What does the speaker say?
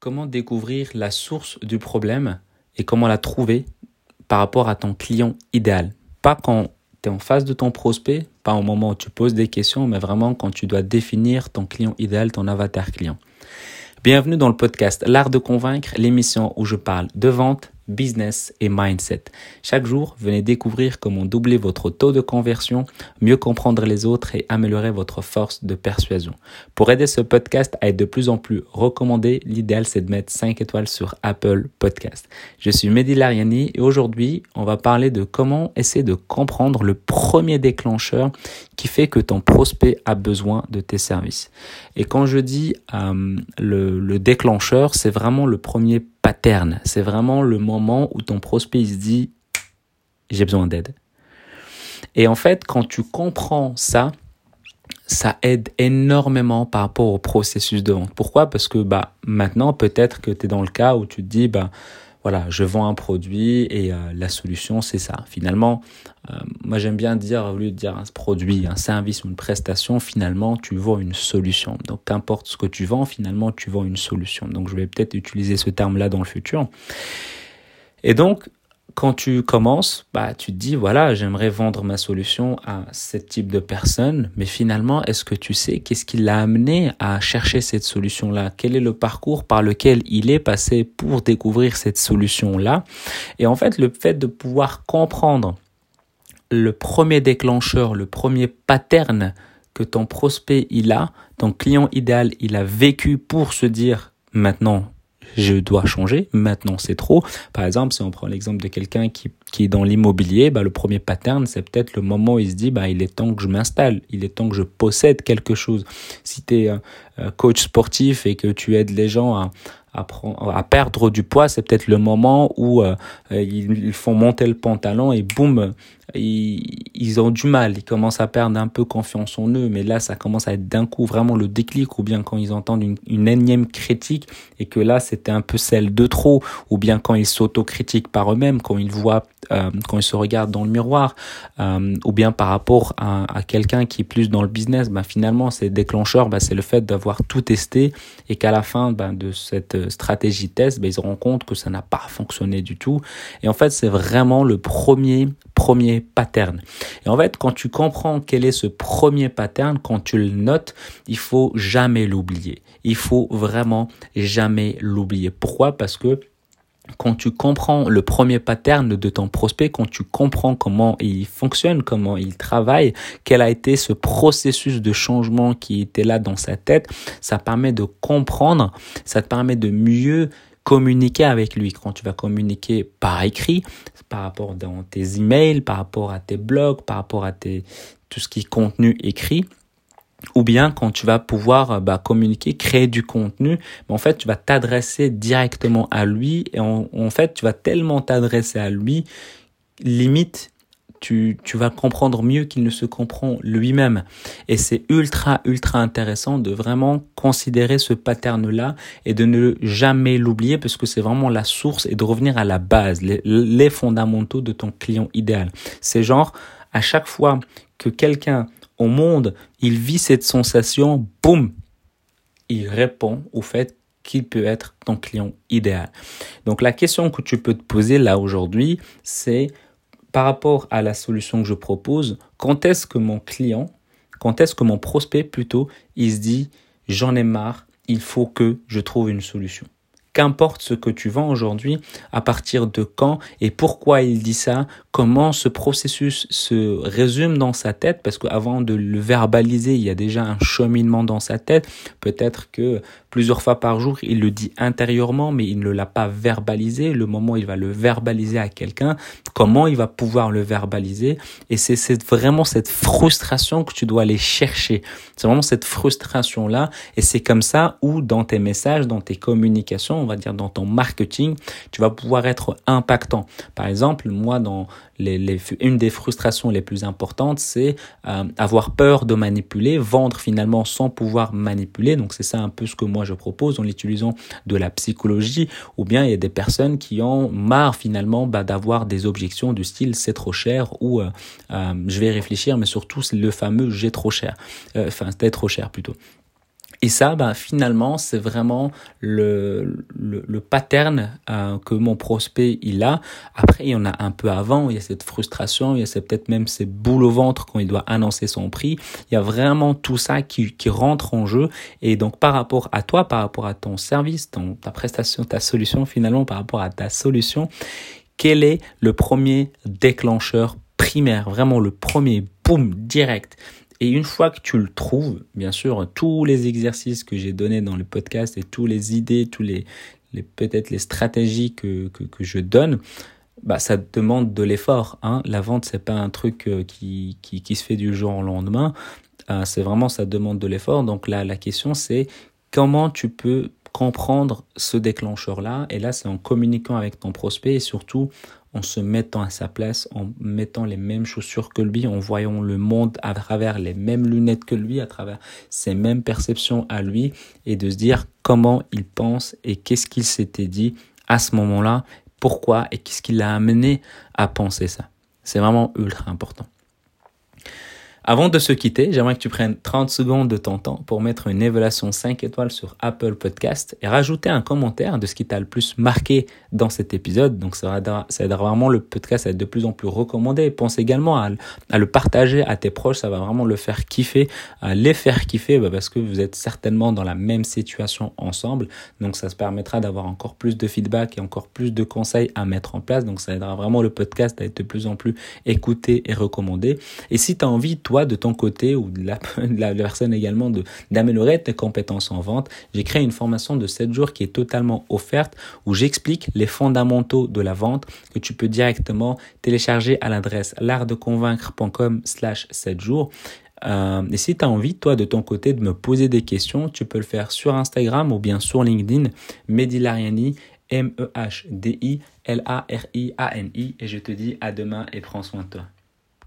comment découvrir la source du problème et comment la trouver par rapport à ton client idéal. Pas quand tu es en face de ton prospect, pas au moment où tu poses des questions, mais vraiment quand tu dois définir ton client idéal, ton avatar client. Bienvenue dans le podcast L'Art de Convaincre, l'émission où je parle de vente, business et mindset. Chaque jour, venez découvrir comment doubler votre taux de conversion, mieux comprendre les autres et améliorer votre force de persuasion. Pour aider ce podcast à être de plus en plus recommandé, l'idéal c'est de mettre 5 étoiles sur Apple Podcast. Je suis Mehdi Lariani et aujourd'hui, on va parler de comment essayer de comprendre le premier déclencheur qui fait que ton prospect a besoin de tes services. Et quand je dis euh, le, le déclencheur, c'est vraiment le premier pattern. C'est vraiment le moment où ton prospect se dit j'ai besoin d'aide. Et en fait, quand tu comprends ça, ça aide énormément par rapport au processus de vente. Pourquoi? Parce que bah maintenant peut-être que tu es dans le cas où tu te dis bah voilà, je vends un produit et euh, la solution c'est ça. Finalement, euh, moi j'aime bien dire au lieu de dire un produit, un service ou une prestation, finalement tu vends une solution. Donc qu'importe ce que tu vends, finalement tu vends une solution. Donc je vais peut-être utiliser ce terme-là dans le futur. Et donc quand tu commences, bah, tu te dis, voilà, j'aimerais vendre ma solution à ce type de personne, mais finalement, est-ce que tu sais qu'est-ce qui l'a amené à chercher cette solution-là? Quel est le parcours par lequel il est passé pour découvrir cette solution-là? Et en fait, le fait de pouvoir comprendre le premier déclencheur, le premier pattern que ton prospect il a, ton client idéal il a vécu pour se dire maintenant je dois changer, maintenant c'est trop. Par exemple, si on prend l'exemple de quelqu'un qui, qui est dans l'immobilier, bah, le premier pattern, c'est peut-être le moment où il se dit, bah, il est temps que je m'installe, il est temps que je possède quelque chose. Si tu es coach sportif et que tu aides les gens à, à, à perdre du poids, c'est peut-être le moment où euh, ils, font monter le pantalon et boum, ils, ont du mal, ils commencent à perdre un peu confiance en eux, mais là ça commence à être d'un coup vraiment le déclic, ou bien quand ils entendent une, une énième critique et que là c'était un peu celle de trop, ou bien quand ils s'autocritiquent par eux-mêmes, quand ils voient, euh, quand ils se regardent dans le miroir, euh, ou bien par rapport à, à quelqu'un qui est plus dans le business, ben finalement c'est déclencheur, ben c'est le fait d'avoir tout testé et qu'à la fin ben, de cette stratégie test, ben, ils se rendent compte que ça n'a pas fonctionné du tout. Et en fait, c'est vraiment le premier, premier pattern. Et en fait, quand tu comprends quel est ce premier pattern, quand tu le notes, il faut jamais l'oublier. Il faut vraiment jamais l'oublier. Pourquoi? Parce que quand tu comprends le premier pattern de ton prospect, quand tu comprends comment il fonctionne, comment il travaille, quel a été ce processus de changement qui était là dans sa tête, ça permet de comprendre, ça te permet de mieux communiquer avec lui. Quand tu vas communiquer par écrit, par rapport dans tes emails, par rapport à tes blogs, par rapport à tes, tout ce qui est contenu écrit ou bien quand tu vas pouvoir euh, bah, communiquer, créer du contenu, en fait, tu vas t'adresser directement à lui et en, fait, tu vas tellement t'adresser à lui, limite, tu, tu vas comprendre mieux qu'il ne se comprend lui-même. Et c'est ultra, ultra intéressant de vraiment considérer ce pattern-là et de ne jamais l'oublier parce que c'est vraiment la source et de revenir à la base, les, les fondamentaux de ton client idéal. C'est genre, à chaque fois que quelqu'un au monde, il vit cette sensation, boum, il répond au fait qu'il peut être ton client idéal. Donc la question que tu peux te poser là aujourd'hui, c'est par rapport à la solution que je propose, quand est-ce que mon client, quand est-ce que mon prospect plutôt, il se dit j'en ai marre, il faut que je trouve une solution? Qu'importe ce que tu vends aujourd'hui, à partir de quand et pourquoi il dit ça, comment ce processus se résume dans sa tête, parce qu'avant de le verbaliser, il y a déjà un cheminement dans sa tête. Peut-être que plusieurs fois par jour, il le dit intérieurement, mais il ne l'a pas verbalisé. Le moment où il va le verbaliser à quelqu'un, comment il va pouvoir le verbaliser. Et c'est vraiment cette frustration que tu dois aller chercher. C'est vraiment cette frustration-là. Et c'est comme ça où dans tes messages, dans tes communications, on va dire dans ton marketing, tu vas pouvoir être impactant. Par exemple, moi, dans une des frustrations les plus importantes, c'est euh, avoir peur de manipuler, vendre finalement sans pouvoir manipuler. Donc c'est ça un peu ce que moi je propose en utilisant de la psychologie. Ou bien il y a des personnes qui ont marre finalement bah, d'avoir des objections du style c'est trop cher ou euh, euh, je vais réfléchir, mais surtout c'est le fameux j'ai trop cher. Enfin c'était trop cher plutôt. Et ça, ben, finalement, c'est vraiment le, le, le pattern euh, que mon prospect il a. Après, il y en a un peu avant, il y a cette frustration, il y a peut-être même ces boules au ventre quand il doit annoncer son prix. Il y a vraiment tout ça qui, qui rentre en jeu. Et donc, par rapport à toi, par rapport à ton service, ton, ta prestation, ta solution, finalement, par rapport à ta solution, quel est le premier déclencheur primaire, vraiment le premier boom direct et une fois que tu le trouves, bien sûr, tous les exercices que j'ai donnés dans le podcast et toutes les idées, tous les, peut-être les stratégies que, que, que, je donne, bah, ça demande de l'effort. Hein. La vente, c'est pas un truc euh, qui, qui, qui, se fait du jour au lendemain. Euh, c'est vraiment, ça demande de l'effort. Donc là, la question, c'est comment tu peux comprendre ce déclencheur-là? Et là, c'est en communiquant avec ton prospect et surtout en se mettant à sa place, en mettant les mêmes chaussures que lui, en voyant le monde à travers les mêmes lunettes que lui, à travers ses mêmes perceptions à lui, et de se dire comment il pense et qu'est-ce qu'il s'était dit à ce moment-là, pourquoi et qu'est-ce qui l'a amené à penser ça. C'est vraiment ultra important. Avant de se quitter, j'aimerais que tu prennes 30 secondes de ton temps pour mettre une évaluation 5 étoiles sur Apple Podcast et rajouter un commentaire de ce qui t'a le plus marqué dans cet épisode. Donc ça aidera, vraiment le podcast à être de plus en plus recommandé. Pense également à, à, le partager à tes proches, ça va vraiment le faire kiffer, à les faire kiffer bah parce que vous êtes certainement dans la même situation ensemble. Donc ça se permettra d'avoir encore plus de feedback et encore plus de conseils à mettre en place. Donc ça aidera vraiment le podcast à être de plus en plus écouté et recommandé. Et si tu as envie, toi, de ton côté ou de la, personne également d'améliorer tes compétences en vente, j'ai créé une formation de 7 jours qui est totalement offerte où j'explique les fondamentaux de la vente que tu peux directement télécharger à l'adresse l'artdeconvaincre.com slash 7 jours. Euh, et si tu as envie, toi, de ton côté, de me poser des questions, tu peux le faire sur Instagram ou bien sur LinkedIn, Mehdi Lariani, M-E-H-D-I-L-A-R-I-A-N-I. Et je te dis à demain et prends soin de toi.